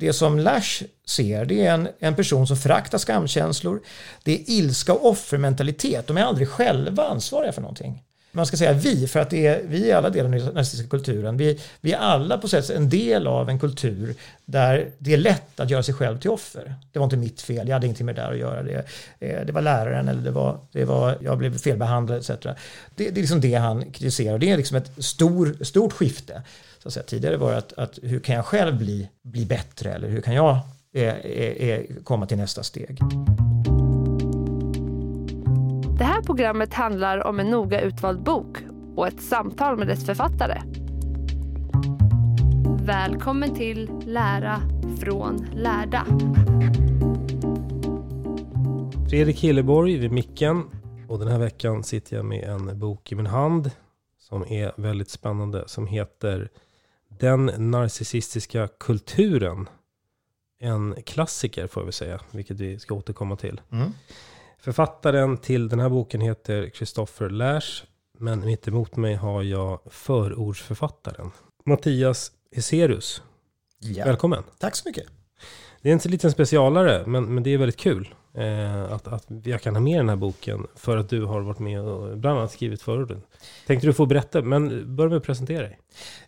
Det som Lash ser det är en, en person som föraktar skamkänslor. Det är ilska och offermentalitet. De är aldrig själva ansvariga för någonting. Man ska säga vi, för att det är, vi är alla delar av den nazistiska kulturen. Vi, vi är alla på sätt en del av en kultur där det är lätt att göra sig själv till offer. Det var inte mitt fel, jag hade ingenting med det där att göra. Det, eh, det var läraren eller det var, det var, jag blev felbehandlad etc. Det, det är liksom det han kritiserar. Det är liksom ett stor, stort skifte. Så att säga. Tidigare var det att, att hur kan jag själv bli, bli bättre eller hur kan jag eh, eh, komma till nästa steg. Det här programmet handlar om en noga utvald bok och ett samtal med dess författare. Välkommen till Lära från lärda. Fredrik Hilleborg vid micken och den här veckan sitter jag med en bok i min hand som är väldigt spännande som heter Den narcissistiska kulturen. En klassiker får vi säga, vilket vi ska återkomma till. Mm. Författaren till den här boken heter Christopher Lash. Men mitt emot mig har jag förordsförfattaren. Mattias Heserius. Ja. Välkommen. Tack så mycket. Det är en liten specialare, men, men det är väldigt kul. Eh, att, att jag kan ha med den här boken för att du har varit med och bland annat skrivit förorden. Tänkte du få berätta, men börja med att presentera dig.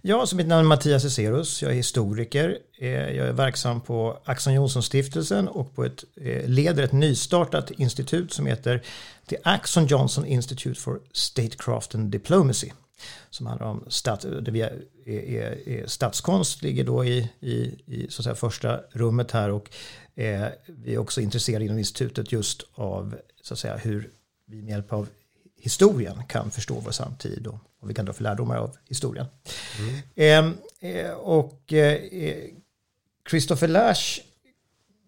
Ja, så mitt namn är Mattias Eserus. Jag är historiker. Eh, Jag är verksam på Axon Johnson-stiftelsen och på ett, eh, leder ett nystartat institut som heter The Axon Johnson Institute for Statecraft and Diplomacy. Som handlar om stat, det vi är, är, är statskonst, ligger då i, i, i så att säga, första rummet här och eh, vi är också intresserade inom institutet just av så att säga, hur vi med hjälp av historien kan förstå vår samtid och, och vi kan dra för lärdomar av historien. Eh, eh, och eh, Christopher Lash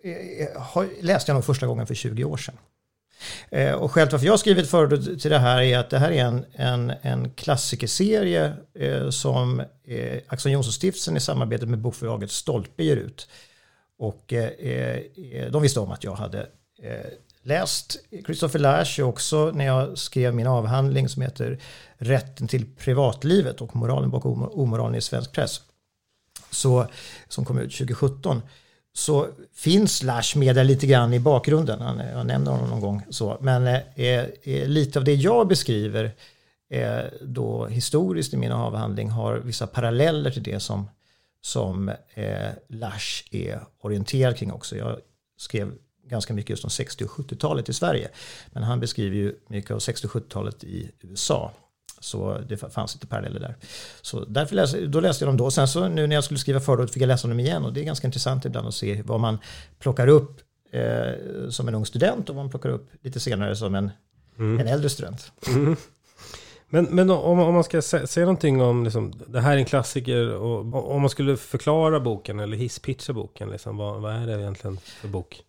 eh, har, läste jag nog första gången för 20 år sedan. Eh, och skälet varför jag har skrivit förord till det här är att det här är en, en, en klassikerserie eh, som eh, Axel Jonsson-stiftelsen i samarbete med bokförlaget Stolpe ger ut. Och eh, eh, de visste om att jag hade eh, läst Christopher Lash också när jag skrev min avhandling som heter Rätten till privatlivet och moralen bakom omoralen i svensk press. Så, som kom ut 2017 så finns Lash med där lite grann i bakgrunden. Han, jag nämner honom någon gång. Så. Men eh, eh, eh, lite av det jag beskriver eh, då historiskt i min avhandling har vissa paralleller till det som, som eh, Lash är orienterad kring också. Jag skrev ganska mycket just om 60 och 70-talet i Sverige. Men han beskriver ju mycket av 60 och 70-talet i USA. Så det fanns lite paralleller där. Så därför läste, då läste jag dem då. Sen så nu när jag skulle skriva förord fick jag läsa dem igen. Och det är ganska intressant ibland att se vad man plockar upp eh, som en ung student och vad man plockar upp lite senare som en en äldre student. Men, men om, om man ska sä, säga någonting om, liksom, det här är en klassiker, och om man skulle förklara boken eller hisspitcha boken, liksom, vad, vad är det egentligen för bok?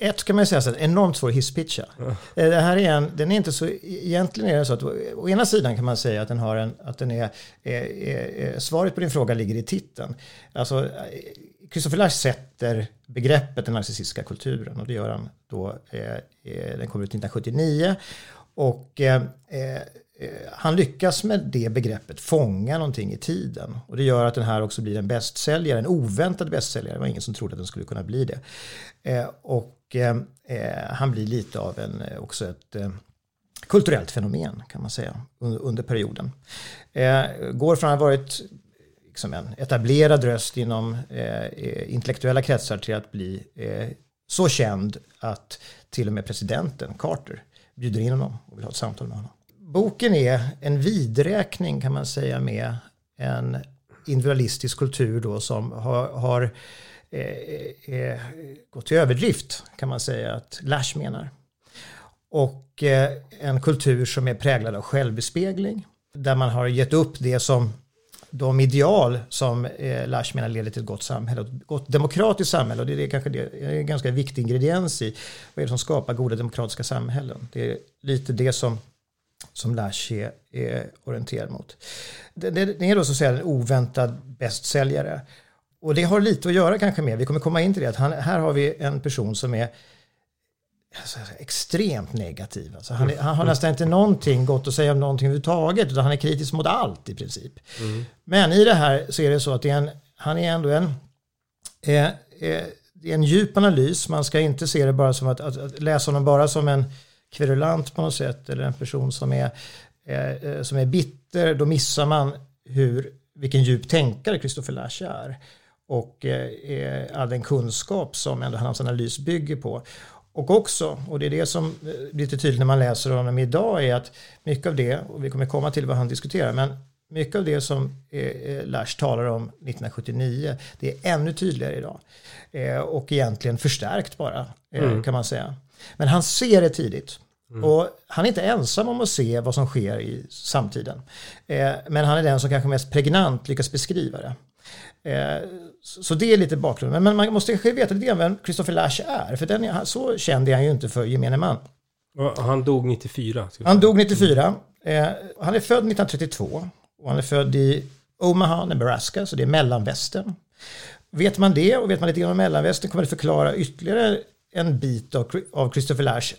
Ett kan man säga så här, enormt svår hisspitcha. Eh, Det här är en, den är inte så, egentligen är det så att å ena sidan kan man säga att den har en, att den är, är, är, är svaret på din fråga ligger i titeln. Alltså, eh, Christopher Lasch sätter begreppet den narcissistiska kulturen och det gör han då, eh, eh, den kommer ut 1979 och eh, Eh, han lyckas med det begreppet fånga någonting i tiden. Och det gör att den här också blir en bästsäljare, en oväntad bästsäljare. Det var ingen som trodde att den skulle kunna bli det. Eh, och eh, eh han blir lite av en, eh, också ett eh, kulturellt fenomen kan man säga under, under perioden. Eh, går från att ha varit liksom en etablerad röst inom eh, intellektuella kretsar till att bli eh, så känd att till och med presidenten Carter bjuder in honom och vill ha ett samtal med honom. Boken är en vidräkning kan man säga med en individualistisk kultur då som har, har eh, eh, gått till överdrift kan man säga att Lash menar. Och eh, en kultur som är präglad av självbespegling där man har gett upp det som de ideal som eh, Lash menar leder till ett gott samhälle, ett gott demokratiskt samhälle och det är kanske det, är en ganska viktig ingrediens i vad är det som skapar goda demokratiska samhällen. Det är lite det som som Lash är, orienterad mot. Det, är då så att säga en oväntad bästsäljare. Och det har lite att göra kanske med, vi kommer komma in till det, att han, här har vi en person som är alltså, extremt negativ. Alltså, han, är, han har nästan inte någonting gott att säga om någonting överhuvudtaget, utan han är kritisk mot allt i princip. Mm. Men i det här så är det så att det är en, han är ändå en, eh, eh, det är en djup analys, man ska inte se det bara som att, att, att läsa honom bara som en kverulant på något sätt eller en person som är, eh, som är bitter, då missar man hur, vilken djup tänkare Christopher Lash är. Och eh, all den kunskap som ändå hans analys bygger på. Och också, och det är det som blir lite tydligt när man läser honom idag, är att mycket av det, och vi kommer komma till vad han diskuterar, men mycket av det som eh, Lash talar om 1979, det är ännu tydligare idag. Eh, och egentligen förstärkt bara, eh, mm. kan man säga. Men han ser det tidigt. Mm. Och han är inte ensam om att se vad som sker i samtiden. Eh, men han är den som kanske mest pregnant lyckas beskriva det. Eh, så det är lite bakgrunden. Men man måste kanske veta lite grann vem Christopher Lash är. För den är, så känd är han ju inte för gemene man. Han dog 94. Han dog 94. Eh, han är född 1932. Och han är född i Omaha, Nebraska, så det är mellanvästern. Vet man det och vet man lite grann om mellanvästern kommer det förklara ytterligare en bit av Christopher Lash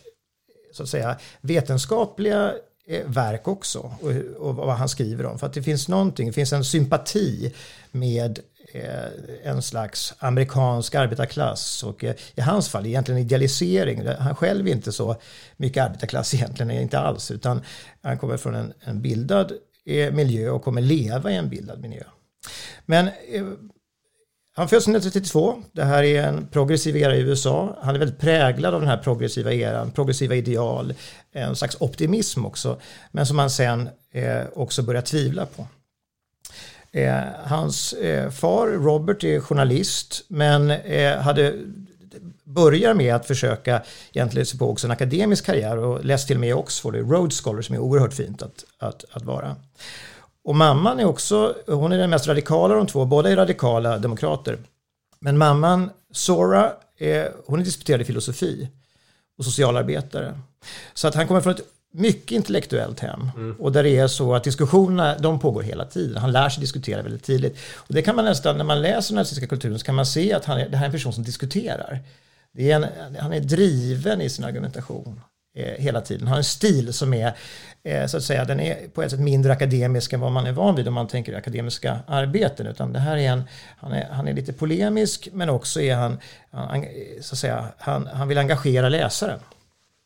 så att säga, vetenskapliga eh, verk också och, och, vad han skriver om. För att det finns någonting, det finns en sympati med eh, en slags amerikansk arbetarklass och eh, i hans fall egentligen idealisering. Han själv är inte så mycket arbetarklass egentligen, inte alls, utan han kommer från en, en bildad miljö och kommer leva i en bildad miljö. Men han föds 1932. Det här är en progressiv era i USA. Han är väldigt präglad av den här progressiva eran, progressiva ideal, en slags optimism också, men som han sen eh, också börjar tvivla på. Eh, hans eh, far Robert är journalist, men hade börjar med att försöka egentligen se på också en akademisk karriär och läst till och med i Oxford, i Rhodes Scholar som är oerhört fint att, att, att vara. Och mamman är också, hon är den mest radikala av de två, båda är radikala demokrater. Men mamman, Sora, är, hon är disputerad i filosofi och socialarbetare. Så att han kommer från ett mycket intellektuellt hem. Mm. Och där det är så att diskussionerna, de pågår hela tiden. Han lär sig diskutera väldigt tidigt. Och det kan man nästan, när man läser den nazistiska kulturen så kan man se att han är, det här är en person som diskuterar. Det är en, han är driven i sin argumentation Eh, hela tiden. Har en stil som är eh, så att säga, den är på ett sätt mindre akademisk än vad man är van vid om man tänker akademiska arbeten. Utan det här är en, han är, han är lite polemisk men också är han, han så att säga, han, han vill engagera läsaren.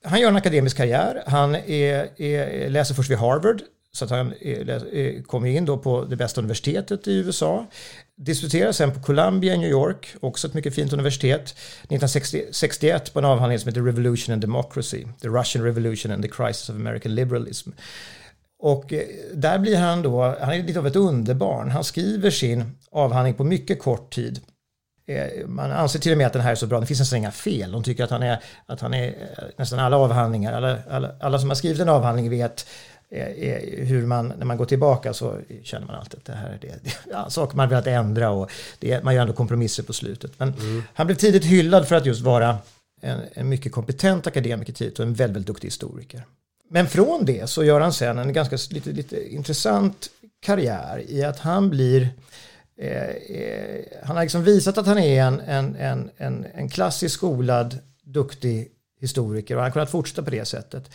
Han gör en akademisk karriär. Han är, är, läser först vid Harvard så att han eh, eh, kom in då på det bästa universitetet i USA. Disputerade sen på Columbia i New York, också ett mycket fint universitet. 1961 på en avhandling som heter Revolution and Democracy, The Russian Revolution and the Crisis of American Liberalism. Och eh, där blir han då, han är lite av ett underbarn. Han skriver sin avhandling på mycket kort tid. man anser till och med att den här är så bra, det finns nästan inga fel. De tycker att han är, att han är nästan alla avhandlingar, alla, alla, alla som har skrivit en avhandling vet hur man, när man går tillbaka så känner man alltid att det här är det, det ja, saker man velat ändra och det, man gör ändå kompromisser på slutet. Men mm. han blev tidigt hyllad för att just vara en, en mycket kompetent akademiker tidigt och en väldigt, väldigt duktig historiker. Men från det så gör han sen en ganska lite, lite intressant karriär i att han blir eh, eh, han har liksom visat att han är en, en, en, en, en klassiskt skolad, duktig historiker och han har kunnat fortsätta på det sättet.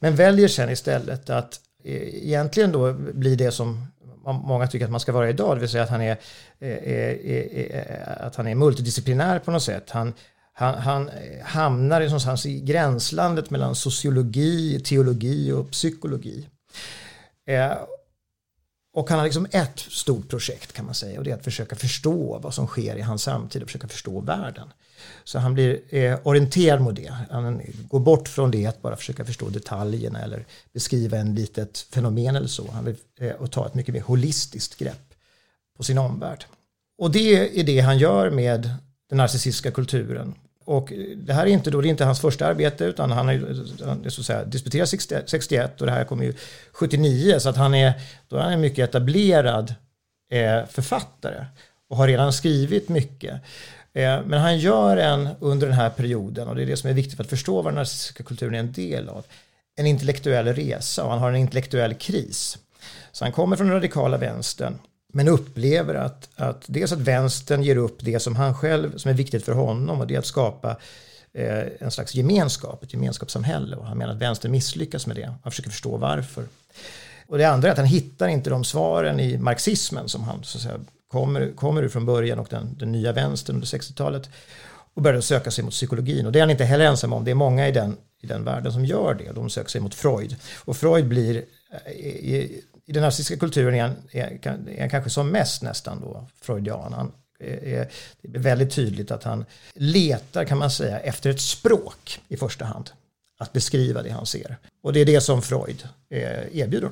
Men väljer sen istället att eh, egentligen då bli det som många tycker att man ska vara idag, det vill säga att han är, är, är att han är multidisciplinär på något sätt. Han, han, han hamnar i, någonstans i gränslandet mellan sociologi, teologi och psykologi. Och han har liksom ett stort projekt kan man säga och det är att försöka förstå vad som sker i hans samtid och försöka förstå världen. Så han blir eh, orienterad mot det. Han går bort från det att bara försöka förstå detaljerna eller beskriva en litet fenomen eller så. Han vill eh, och ta ett mycket mer holistiskt grepp på sin omvärld. Och det är det han gör med den narcissistiska kulturen. Och det här är inte, då, det är inte hans första arbete utan han har så att säga, disputerat 61 och det här kommer ju 79 så att han är, då är han en mycket etablerad eh, författare och har redan skrivit mycket. Eh, men han gör en under den här perioden och det är det som är viktigt för att förstå vad den narcissistiska kulturen är en del av. En intellektuell resa och han har en intellektuell kris. Så han kommer från den radikala vänstern men upplever att, att dels att vänstern ger upp det som han själv, som är viktigt för honom och det är att skapa eh, en slags gemenskap, ett gemenskapssamhälle och han menar att vänstern misslyckas med det. Han försöker förstå varför. Och det andra är att han hittar inte de svaren i marxismen som han så att säga, kommer, kommer ur från början och den, den nya vänstern under 60-talet och började söka sig mot psykologin. Och det är han inte heller ensam om, det är många i den, i den världen som gör det. De söker sig mot Freud. Och Freud blir eh, i, i den nazistiska kulturen är han, är, är han kanske som mest nästan då freudian. Han är, det är väldigt tydligt att han letar kan man säga efter ett språk i första hand. Att beskriva det han ser. Och det är det som Freud eh, erbjuder.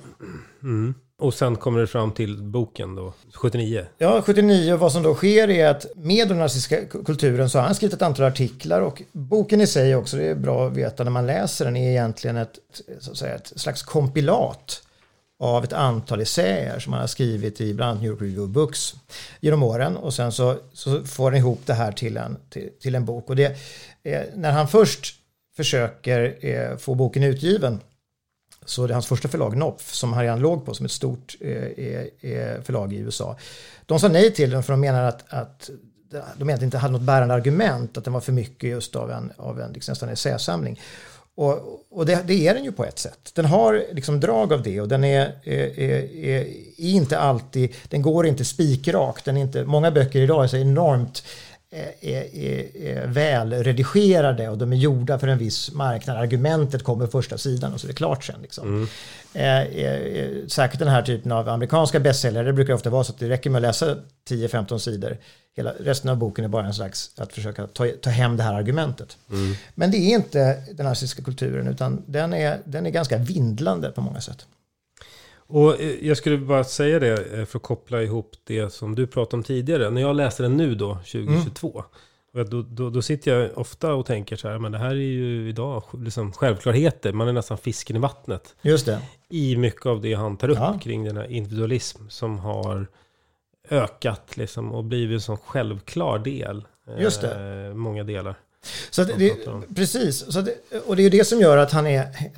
Mm. Och sen kommer det fram till boken då, 79. Ja, 79. Och vad som då sker är att med den nazistiska kulturen så har han skrivit ett antal artiklar och boken i sig också, det är bra att veta när man läser den, är egentligen ett, så att säga, ett slags kompilat av ett antal essäer som han har skrivit i bland annat New York Review of Books genom åren och sen så, så får han ihop det här till en, till, till en bok. Och det, eh, när han först försöker eh, få boken utgiven så det är hans första förlag, Knopf, som han redan låg på som ett stort eh, eh, eh, förlag i USA. De sa nej till den för de menar att, att de egentligen inte hade något bärande argument, att den var för mycket just av en, av en liksom nästan essäsamling. Och, och det, det, är den ju på ett sätt. Den har liksom drag av det och den är, är, är, är inte alltid, den går inte spikrakt. Den är inte, många böcker idag är så enormt är, är, är väl redigerade och de är gjorda för en viss marknad. Argumentet kommer första sidan och så är det klart sen. Liksom. Mm. Eh, eh, säkert den här typen av amerikanska bestsäljare, det brukar ofta vara så att det räcker med att läsa 10-15 sidor. Hela, resten av boken är bara en slags att försöka ta, ta hem det här argumentet. Mm. Men det är inte den nazistiska kulturen utan den är, den är ganska vindlande på många sätt. Och eh, jag skulle bara säga det eh, för att koppla ihop det som du pratade om tidigare. När jag läser den nu då, 2022. Mm. Då, då, då, sitter jag ofta och tänker så här, men det här är ju idag liksom självklarheter. Man är nästan fisken i vattnet. Just det. I mycket av det han tar upp ja. kring den här individualism som har ökat liksom och blivit en sån självklar del. Just det. Eh, många delar. Så det, precis, så det, och det är ju det som gör att han är...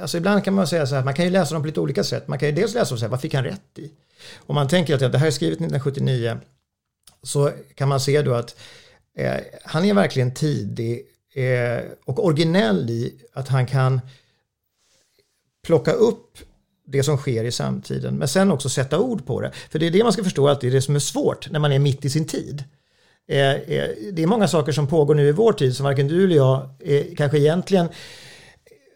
Alltså ibland kan man säga så här, man kan ju läsa dem på lite olika sätt. Man kan ju dels läsa och säga, vad fick han rätt i? Om man tänker att det här är skrivet 1979 så kan man se då att eh, han är verkligen tidig eh, och originell i att han kan plocka upp det som sker i samtiden men sen också sätta ord på det. För det är det man ska förstå alltid, det som är svårt när man är mitt i sin tid. Eh, eh, det är många saker som pågår nu i vår tid som varken du eller jag eh, kanske egentligen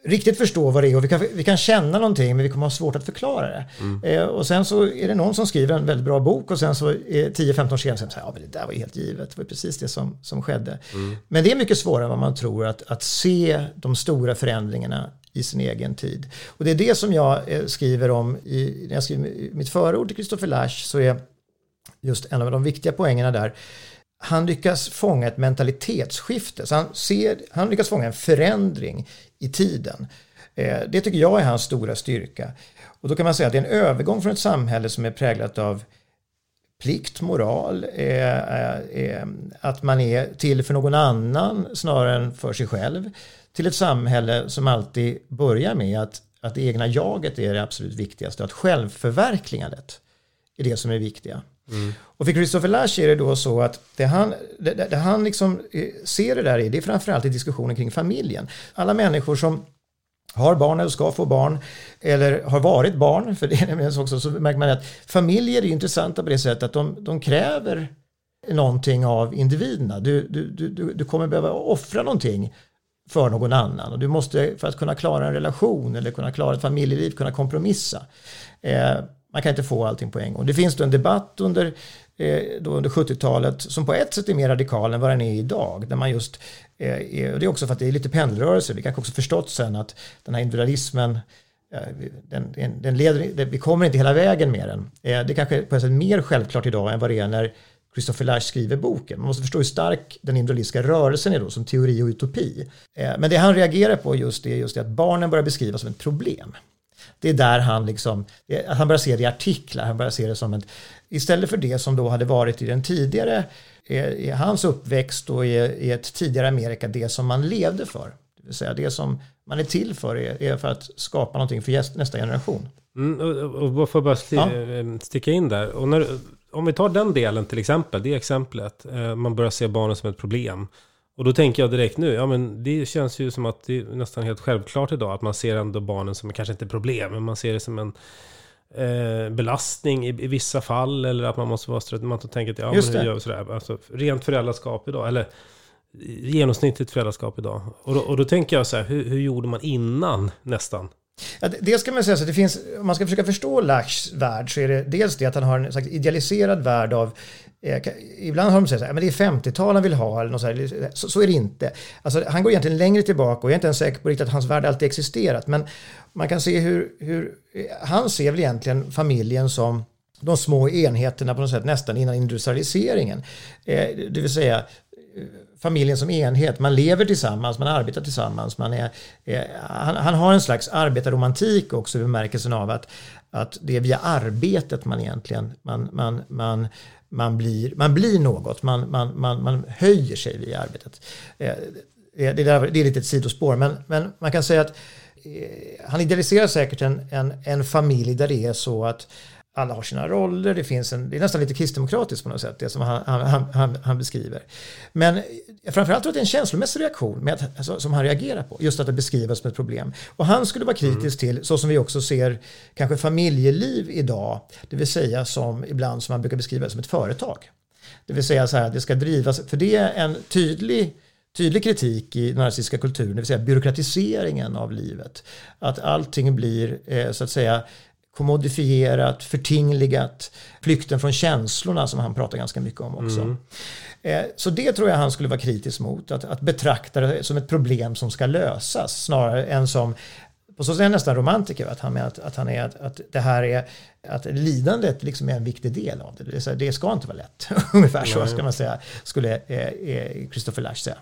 riktigt förstå vad det är och vi kan, vi kan känna någonting men vi kommer ha svårt att förklara det. Mm. Eh, och sen så är det någon som skriver en väldigt bra bok och sen så eh, 10-15 år senare så ja men det där var ju helt givet, det var precis det som, som skedde. Mm. Men det är mycket svårare än vad man tror att, att se de stora förändringarna i sin egen tid. Och det är det som jag skriver om i, när jag skriver mitt förord till Christopher Lash så är just en av de viktiga poängerna där han lyckas fånga ett mentalitetsskifte. Så han, ser, han lyckas fånga en förändring i tiden. Eh, det tycker jag är hans stora styrka. Och då kan man säga att det är en övergång från ett samhälle som är präglat av plikt, moral, eh, eh, eh att man är till för någon annan snarare än för sig själv. Till ett samhälle som alltid börjar med att, att det egna jaget är det absolut viktigaste. Att självförverkligandet är det som är viktiga. Mm. Och för Christopher Lash är det då så att det han, det, det han liksom eh, ser det där i, det är framförallt i diskussionen kring familjen. Alla människor som har barn eller ska få barn eller har varit barn, för det är nämligen också så märker man att familjer är intressanta på det sättet att de, de kräver någonting av individerna. Du, du, du, du kommer behöva offra någonting för någon annan och du måste för att kunna klara en relation eller kunna klara ett familjeliv kunna kompromissa. Eh, man kan inte få allting på en gång. Det finns då en debatt under, eh, under 70-talet som på ett sätt är mer radikal än vad den är idag. Där man just, eh, är, och det är också för att det är lite pendelrörelse. Vi kanske också förstått sen att den här individualismen eh, den, den leder, vi kommer inte hela vägen med den. Eh, det kanske är på ett sätt mer självklart idag än vad det är när Christopher Lash skriver boken. Man måste förstå hur stark den individualistiska rörelsen är då som teori och utopi. Eh, men det han reagerar på just det är just det att barnen börjar beskrivas som ett problem. Det är där han liksom, han börjar se det i artiklar, han börjar se det som ett, istället för det som då hade varit i den tidigare, i hans uppväxt och i, ett tidigare Amerika, det som man levde för. Det vill säga det som man är till för är, är för att skapa någonting för nästa generation. Mm, och, och får bara sti ja. Eh, sticka in där. Och när, om vi tar den delen till exempel, det exemplet, eh, man börjar se barnen som ett problem. Och då tänker jag direkt nu, ja men det känns ju som att det är nästan helt självklart idag att man ser ändå barnen som kanske inte problem, men man ser det som en eh, belastning i, i, vissa fall eller att man måste vara stressad. Man tänker att ja, Just men hur gör vi sådär? Alltså, rent föräldraskap idag, eller genomsnittligt föräldraskap idag. Och då, och då tänker jag så här, hur, hur gjorde man innan nästan? Ja, det ska man säga, så det finns, om man ska försöka förstå Lachs värld så är det dels det att han har en slags idealiserad värld av Eh, ibland har de sagt att det är 50-tal han vill ha, eller något så, här, så, så, är det inte. Alltså, han går egentligen längre tillbaka och jag är inte ens säker på riktigt att hans värld alltid existerat. Men man kan se hur, hur eh, han ser väl egentligen familjen som de små enheterna på något sätt nästan innan industrialiseringen. Eh, det vill säga Eh, familjen som enhet. Man lever tillsammans, man arbetar tillsammans. Man är, eh, han, han, har en slags arbetarromantik också i bemärkelsen av att, att det är via arbetet man egentligen man, man, man, man, blir, man blir något, man, man, man, man höjer sig via arbetet. Eh, det, det, är lite ett sidospår, men, men man kan säga att eh, han idealiserar säkert en, en, en familj där det är så att alla har sina roller, det finns en, det är nästan lite kristdemokratiskt på något sätt, det som han, han, han, han beskriver. Men framförallt tror jag att det är en känslomässig reaktion med att, alltså, som han reagerar på, just att det beskrivs som ett problem. Och han skulle vara kritisk mm. till, så som vi också ser kanske familjeliv idag, det vill säga som ibland som man brukar beskriva som ett företag. Det vill säga så här, det ska drivas, för det är en tydlig tydlig kritik i den narcissistiska kulturen, det vill säga byråkratiseringen av livet. Att allting blir eh, så att säga kommodifierat, förtingligat, flykten från känslorna som han pratar ganska mycket om också. Mm. Eh, så det tror jag han skulle vara kritisk mot, att, att betrakta det som ett problem som ska lösas snarare än som på så sätt är han nästan romantiker, att han, att, att, han är, att, att det här är, att lidandet liksom är en viktig del av det. Det, det ska inte vara lätt, ungefär så ska man säga, skulle eh, eh, Christopher Lash säga.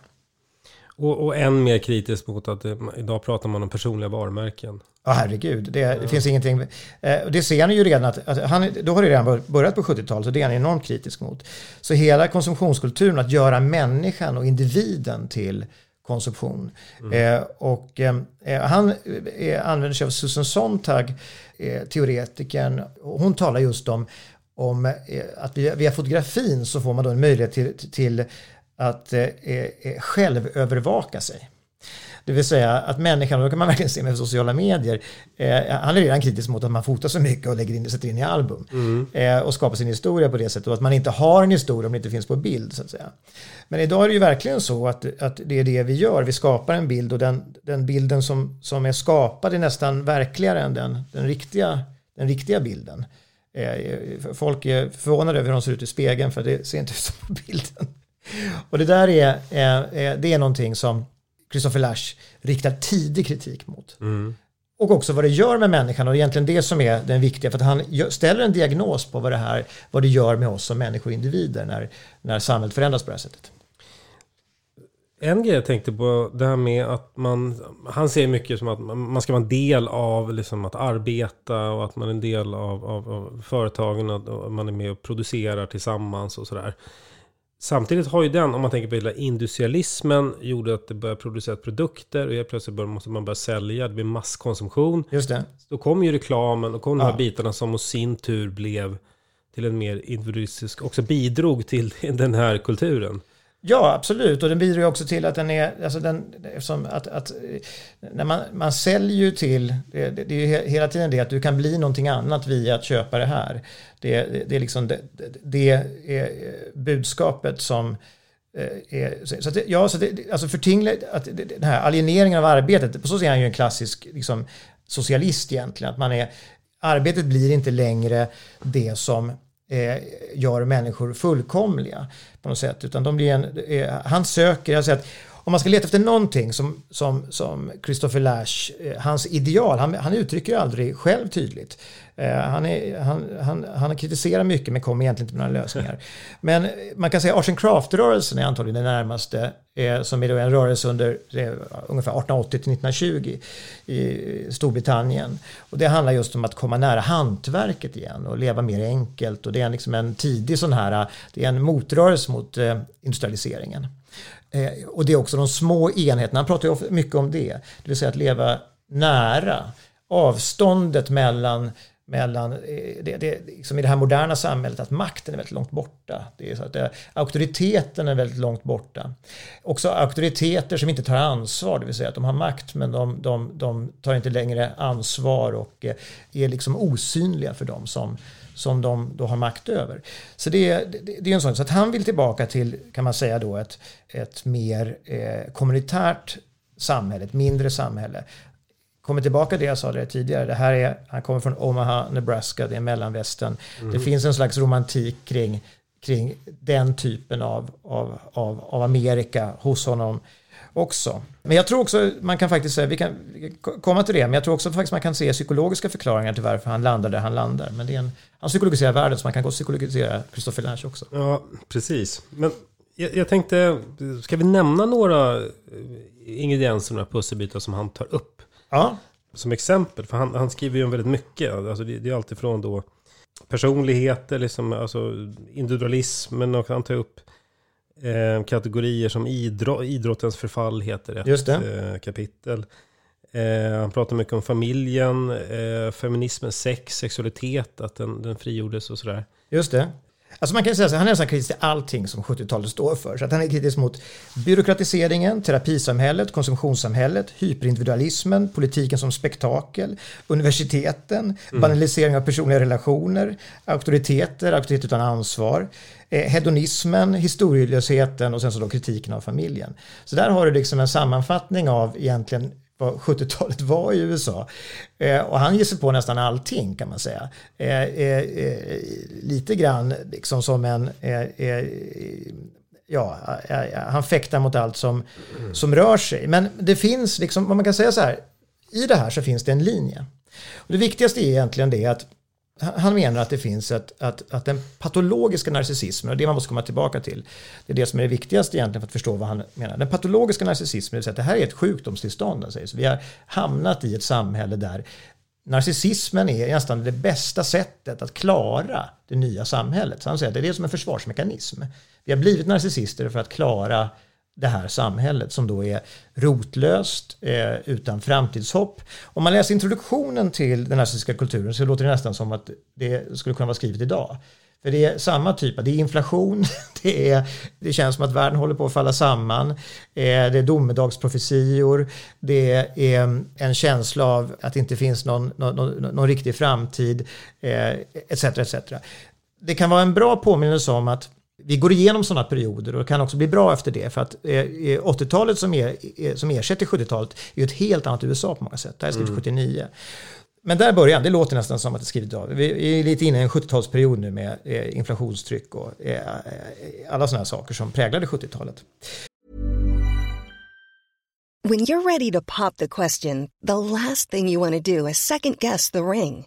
Och, och än mer kritisk mot att det, idag pratar man om personliga varumärken. Ja, herregud. Det, det finns ingenting. Eh, det ser han ju redan att, att han, då har det redan börjat på 70-talet, så det är han enormt kritisk mot. Så hela konsumtionskulturen, att göra människan och individen till konsumtion. Mm. Eh, och eh, eh han eh, använder sig av Susan Sontag, eh, teoretikern. Hon talar just om, om eh, att via, via, fotografin så får man då en möjlighet till, till att självövervaka sig. Det vill säga att människan, och då kan man verkligen se med sociala medier, eh, han är redan kritisk mot att man fotar så mycket och lägger in, sätter in i album. Mm. Eh, och skapar sin historia på det sättet och att man inte har en historia om det inte finns på bild så att säga. Men idag är det ju verkligen så att, att det är det vi gör, vi skapar en bild och den, den bilden som, som är skapad är nästan verkligare än den, den, riktiga, den riktiga bilden. Eh, folk är förvånade över hur de ser ut i spegeln för det ser inte ut som på bilden. Och det där är, är, det är någonting som Christopher Lash riktar tidig kritik mot. Mm. och också vad det gör med människan och egentligen det som är den viktiga för att han ställer en diagnos på vad det här vad det gör med oss som människor och individer när, när samhället förändras på det här sättet. En grej jag tänkte på, det här med att man, han ser mycket som att man ska vara en del av liksom att arbeta och att man är en del av, av, av företagen och man är med och producerar tillsammans och sådär. Samtidigt har ju den, om man tänker på hela industrialismen, gjorde att det började produceras produkter och helt plötsligt måste man börja sälja, det blir masskonsumtion. Just det. Då kom ju reklamen och kom de här bitarna som i sin tur blev till en mer individualistisk, också bidrog till den här kulturen. Ja, absolut. Och den bidrar ju också till att den är, alltså den, eftersom att, att när man, man säljer ju till, det, det, det är ju hela tiden det att du kan bli någonting annat via att köpa det här. Det, det, det är liksom det, det är budskapet som eh, är, så att, ja, så det, alltså förtingla... Att den här alieneringen av arbetet, på så sätt är han ju en klassisk liksom, socialist egentligen. Att man är, arbetet blir inte längre det som eh, gör människor fullkomliga på något sätt. Utan de blir en, eh, han söker, jag säger att om man ska leta efter någonting som, som, som Christopher Lash, eh, hans ideal, han, han uttrycker aldrig själv tydligt. Eh, han, är, han, han, han kritiserar mycket men kommer egentligen inte med några lösningar. Men man kan säga Arts and Craft-rörelsen är antagligen den närmaste, eh, som är en rörelse under ungefär 1880 till 1920 i Storbritannien. Och det handlar just om att komma nära hantverket igen och leva mer enkelt. Och det är liksom en tidig sån här, det är en motrörelse mot industrialiseringen. Eh, och det är också de små enheterna, han pratar ju mycket om det, det vill säga att leva nära avståndet mellan mellan, eh, det, det, liksom i det här moderna samhället, att makten är väldigt långt borta. Det är så att det, auktoriteten är väldigt långt borta. Också auktoriteter som inte tar ansvar, det vill säga att de har makt men de, de, de tar inte längre ansvar och är liksom osynliga för dem som, som de då har makt över. Så det, det, det är en sån, så att han vill tillbaka till, kan man säga då, ett, ett mer eh, kommunitärt samhälle, ett mindre samhälle kommer tillbaka till det jag sa det tidigare. Det här är, han kommer från Omaha, Nebraska, det är mellanvästern. Mm. Det finns en slags romantik kring, kring den typen av, av, av, av Amerika hos honom också. Men jag tror också man kan faktiskt säga, vi kan, komma till det, men jag tror också faktiskt man kan se psykologiska förklaringar till varför han landar där han landar. Men det är en, han psykologiserar världen så man kan gå psykologisera Christopher Lange också. Ja, precis. Men jag, jag tänkte, ska vi nämna några ingredienser, några pusselbitar som han tar upp Ja. Som exempel, för han, han skriver ju väldigt mycket. Alltså det, det är alltifrån då personligheter, liksom, alltså individualismen och han tar upp eh, kategorier som idrott, idrottens förfall heter det. Just det. Eh, kapitel. Eh, han pratar mycket om familjen, feminismen, sex, sexualitet, att den, den frigjordes och sådär. Just det. Alltså man kan säga att han är nästan kritisk till allting som 70-talet står för. Så att han är kritisk mot byråkratiseringen, terapisamhället, konsumtionssamhället, hyperindividualismen, politiken som spektakel, universiteten, mm. banalisering av personliga relationer, auktoriteter, auktoritet utan ansvar, eh, hedonismen, historielösheten och sen så då kritiken av familjen. Så där har du liksom en sammanfattning av egentligen vad 70-talet var i USA. Eh, och han ger sig på nästan allting kan man säga. Eh, eh, eh lite grann liksom som en... Eh, eh, ja, eh, eh, han fäktar mot allt som, som rör sig. Men det finns liksom, vad man kan säga så här, i det här så finns det en linje. Och det viktigaste är egentligen det att han menar att det finns ett, att, att den patologiska narcissismen, och det man måste komma tillbaka till, det är det som är det viktigaste egentligen för att förstå vad han menar. Den patologiska narcissismen, det, att det här är ett sjukdomstillstånd, säger. Så vi har hamnat i ett samhälle där narcissismen är nästan det bästa sättet att klara det nya samhället. Så han säger att det är det som en försvarsmekanism. Vi har blivit narcissister för att klara det här samhället som då är rotlöst, eh, utan framtidshopp. Om man läser introduktionen till den narcissistiska kulturen så låter det nästan som att det skulle kunna vara skrivet idag. För det är samma typ, det är inflation, det, är, det känns som att världen håller på att falla samman, eh, det är domedagsprofetior, det är eh, en känsla av att det inte finns någon, någon, någon, någon riktig framtid, eh, etc, etc. Det kan vara en bra påminnelse om att vi går igenom sådana perioder och det kan också bli bra efter det. För att 80-talet som, är, som ersätter 70-talet är ju ett helt annat USA på många sätt. Det här är skrivet mm. 79. Men där börjar det låter nästan som att det är skrivet av. Vi är lite inne i en 70-talsperiod nu med inflationstryck och alla sådana saker som präglade 70-talet. When you're ready to pop the question, the last thing you want to do is second guess the ring.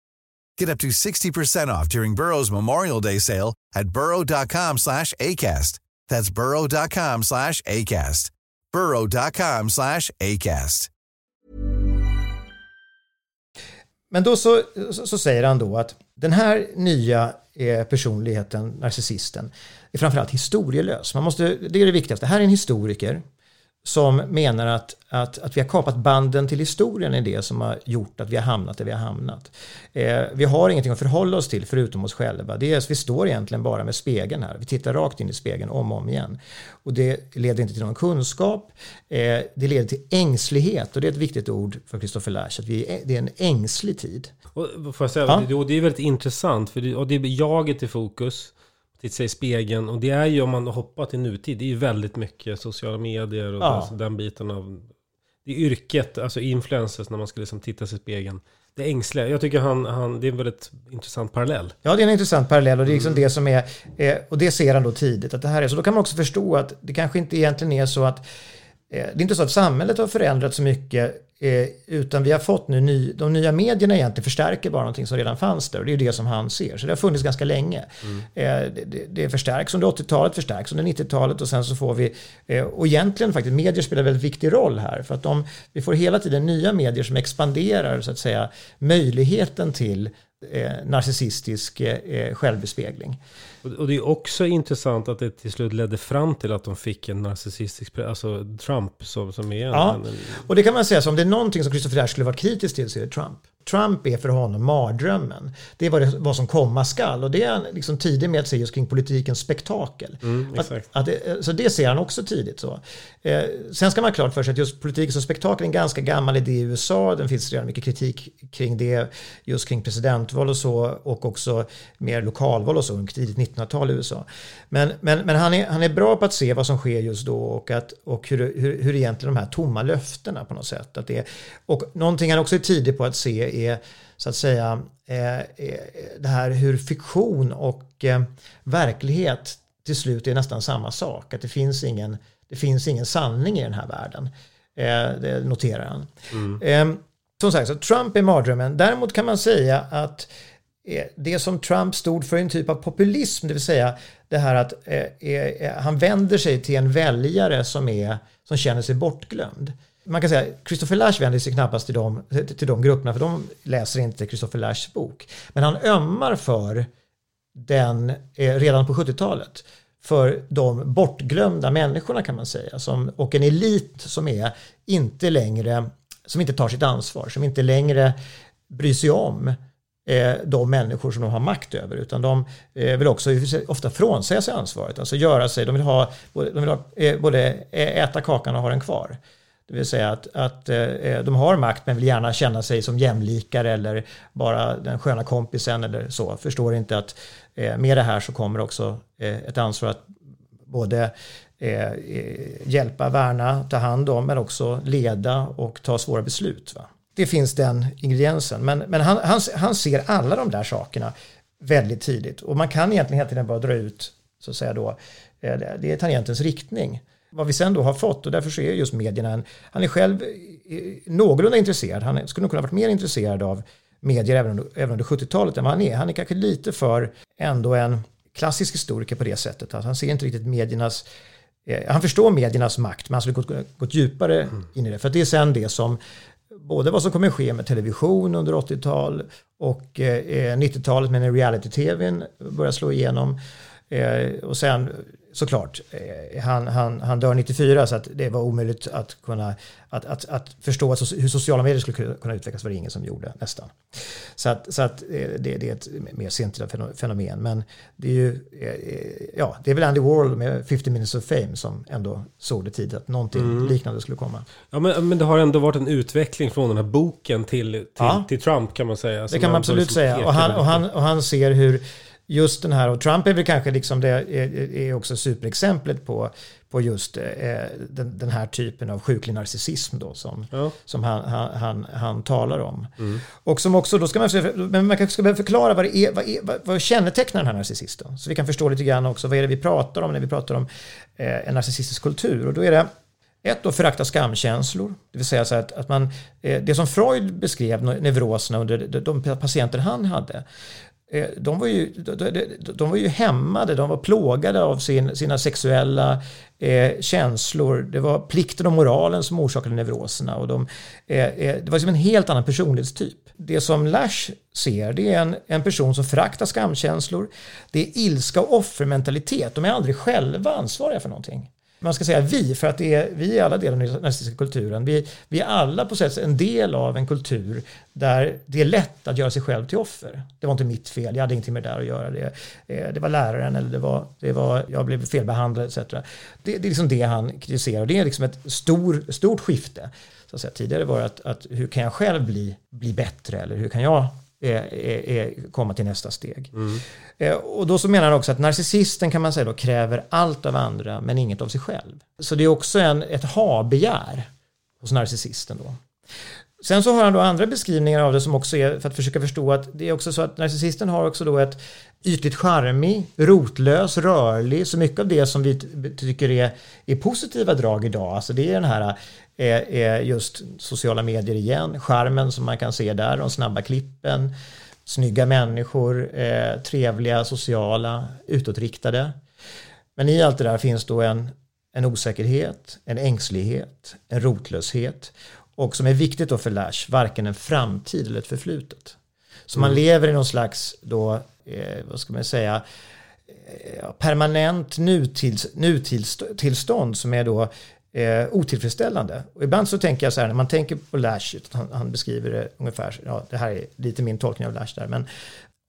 Get up to 60% off during Burrow's Memorial Day sale at burrow.com slash ACAST. That's burrow.com slash ACAST. burrow.com slash ACAST. Men då så, så, så säger han då att den här nya eh, personligheten, narcissisten, är framförallt historielös. Man måste, det är det viktigaste. Här är en historiker som menar att, att, att vi har kapat banden till historien är det som har gjort att vi har hamnat där vi har hamnat. Eh, vi har ingenting att förhålla oss till förutom oss själva. Det är, vi står egentligen bara med spegeln här. Vi tittar rakt in i spegeln om och om igen. Och det leder inte till någon kunskap. Eh, det leder till ängslighet och det är ett viktigt ord för Christopher Lash. Att vi, det är en ängslig tid. Och, får jag säga, Ja. det, det är väldigt intressant, för det, och det är jaget i fokus. Titta sig i spegeln. Och det är ju om man hoppar till nutid, det är ju väldigt mycket sociala medier och Ja. den, den biten av... Det är yrket, alltså influencers när man ska liksom titta sig i spegeln. Det ängsliga. Jag tycker han, han, det är en väldigt intressant parallell. Ja, det är en intressant parallell och det är liksom det som är, eh, och det ser han då tidigt att det här är så. Då kan man också förstå att det kanske inte egentligen är så att eh, det är inte så att samhället har förändrats så mycket eh, utan vi har fått nu ny, de nya medierna egentligen förstärker bara någonting som redan fanns där och det är ju det som han ser. Så det har funnits ganska länge. Eh, det, det, förstärks under 80-talet, förstärks under 90-talet och sen så får vi, eh, och egentligen faktiskt medier spelar väldigt viktig roll här för att de, vi får hela tiden nya medier som expanderar så att säga möjligheten till eh, narcissistisk eh, självbespegling. Och, det är också intressant att det till slut ledde fram till att de fick en narcissistisk, alltså Trump som, som är en, Ja, en, en och det kan man säga, så om det någonting som Christopher Dash skulle vara kritisk till så är det Trump. Trump är för honom mardrömmen. Det är vad, det, vad som komma skall och det är han liksom tidig med att säga just kring politikens spektakel. Mm, att, att det, så det ser han också tidigt. Så. Eh, sen ska man ha klart för sig att just politik som spektakel är en ganska gammal idé i USA. Den finns redan mycket kritik kring det, just kring presidentval och så och också mer lokalval och så, tidigt 1900-tal i USA. Men, men, men han, är, han är bra på att se vad som sker just då och, att, och hur, hur, hur egentligen de här tomma löftena på något sätt. Att det, är- och någonting han också är tidig på att se är så att säga eh, eh, det här hur fiktion och eh, verklighet till slut är nästan samma sak. Att det finns ingen, det finns ingen sanning i den här världen. Det noterar han. Eh, som sagt, så Trump är mardrömmen. Däremot kan man säga att det som Trump stod för är en typ av populism, det vill säga det här att eh, eh, han vänder sig till en väljare som, är, som känner sig bortglömd. Man kan säga Christopher Lash vänder sig knappast till de, till, de grupperna för de läser inte Christopher Lashs bok. Men han ömmar för den eh, redan på 70-talet för de bortglömda människorna kan man säga som, och en elit som är inte längre som inte tar sitt ansvar, som inte längre bryr sig om eh, de människor som de har makt över utan de eh, vill också ofta frånsäga sig ansvaret, alltså göra sig, de vill, ha, de vill ha, eh, både äta kakan och ha den kvar. Det vill säga att, att eh, de har makt men vill gärna känna sig som jämlikar eller bara den sköna kompisen eller så. Förstår inte att eh, med det här så kommer också eh, ett ansvar att både eh, eh, hjälpa, värna, ta hand om men också leda och ta svåra beslut. Va? Det finns den ingrediensen. Men, men han, han, han ser alla de där sakerna väldigt tidigt och man kan egentligen hela tiden bara dra ut så att säga då, eh, det är tangentens riktning vad vi sen då har fått och därför så är just medierna en, han är själv eh, någorlunda intresserad, han skulle nog kunna varit mer intresserad av medier även under, även under 70-talet än vad han är. Han är kanske lite för ändå en klassisk historiker på det sättet. Alltså han ser inte riktigt mediernas eh, han förstår mediernas makt men han skulle gått, gått djupare mm. in i det. För det är sen det som både vad som kommer ske med television under 80-tal och eh, eh 90-talet med när reality-tvn börjar slå igenom. Eh, och sen såklart, eh, han, han, han dör 94 så att det var omöjligt att kunna att, att, att förstå att, hur sociala medier skulle kunna utvecklas var det ingen som gjorde nästan. Så att, så att eh, det, det är ett mer sentida fenomen. Men det är ju, eh, ja, det är väl Andy Warhol med 50 minutes of fame som ändå såg det tidigt att någonting mm. liknande skulle komma. Ja, men, men det har ändå varit en utveckling från den här boken till, till, ja. till Trump kan man säga. Det kan man absolut säga. Och han, och, han, och han ser hur just den här, och Trump är väl kanske liksom det är, är också superexemplet på, på just eh, den, den, här typen av sjuklig narcissism då som, ja. som han, han, han, han, talar om. Mm. Och som också, då ska man, men man kanske ska behöva förklara vad, det är, vad, är, vad, kännetecknar den här narcissisten. Så vi kan förstå lite grann också vad är det vi pratar om när vi pratar om eh, en narcissistisk kultur. Och då är det ett då förakta skamkänslor, det vill säga så att, att man, eh, det som Freud beskrev neuroserna under de patienter han hade, Eh, de var, ju, de, var ju hämmade, de var plågade av sin, sina sexuella eh, känslor. Det var plikten och moralen som orsakade neuroserna. Och de, eh, eh det var som en helt annan personlighetstyp. Det som Lash ser det är en, en person som föraktar skamkänslor. Det är ilska och offermentalitet. De är aldrig själva ansvariga för någonting man ska säga vi, för att det är, vi är alla delar av den nazistiska kulturen. Vi, vi är alla på sätt en del av en kultur där det är lätt att göra sig själv till offer. Det var inte mitt fel, jag hade ingenting med det där att göra. Det, eh, det var läraren eller det var, det var, jag blev felbehandlad etc. Det, det är liksom det han kritiserar det är liksom ett stor, stort skifte. Så att säga. Tidigare var det att, att hur kan jag själv bli, bli bättre eller hur kan jag komma till nästa steg. Mm. Eh, och då så menar han också att narcissisten kan man säga då kräver allt av andra men inget av sig själv. Så det är också en, ett ha-begär hos narcissisten då. Sen så har han då andra beskrivningar av det som också är för att försöka förstå att det är också så att narcissisten har också då ett ytligt charmig, rotlös, rörlig, så mycket av det som vi tycker är, är positiva drag idag, alltså det är den här är, just sociala medier igen, skärmen som man kan se där, de snabba klippen, snygga människor, eh, trevliga, sociala, utåtriktade. Men i allt det där finns då en, en osäkerhet, en ängslighet, en rotlöshet och som är viktigt då för Lash, varken en framtid eller ett förflutet. Så man mm. lever i någon slags då, eh, vad ska man säga, eh, permanent nutids, nutillstånd som är då eh, otillfredsställande. Och ibland så tänker jag så här, när man tänker på Lash, han, han, beskriver det ungefär, ja det här är lite min tolkning av Lash där, men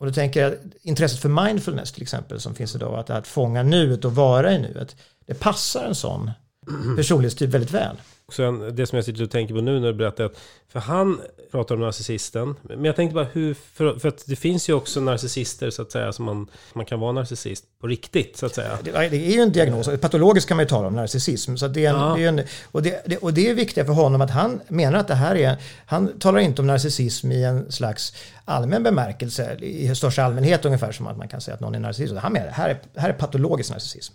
och då tänker jag intresset för mindfulness till exempel som finns idag, att, att fånga nuet och vara i nuet, det passar en sån personlighetstyp väldigt väl. Sen, det som jag sitter och tänker på nu när du berättar att, för han pratar om narcissisten. Men jag tänkte bara hur, för, för att det finns ju också narcissister så att säga som man, man kan vara narcissist på riktigt så att säga. Det, det är ju en diagnos, patologiskt kan man ju tala om narcissism. Så det är en, ja. det är en, och, det, det, och det är viktigt för honom att han menar att det här är, han talar inte om narcissism i en slags allmän bemärkelse i största allmänhet ungefär som att man kan säga att någon är narcissist. Han menar här är, här är patologisk narcissism.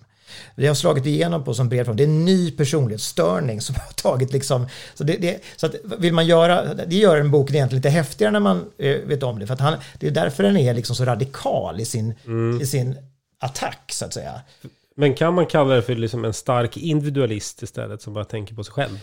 Det har slagit igenom på som bred front. Det är en ny personlighetsstörning som har tagit liksom... Så, det, det, så att vill man göra... Det gör en bok egentligen lite häftigare när man eh, vet om det. För att han, det är därför den är liksom så radikal i sin, mm. i sin attack så att säga. Men kan man kalla det för liksom en stark individualist istället som bara tänker på sig själv?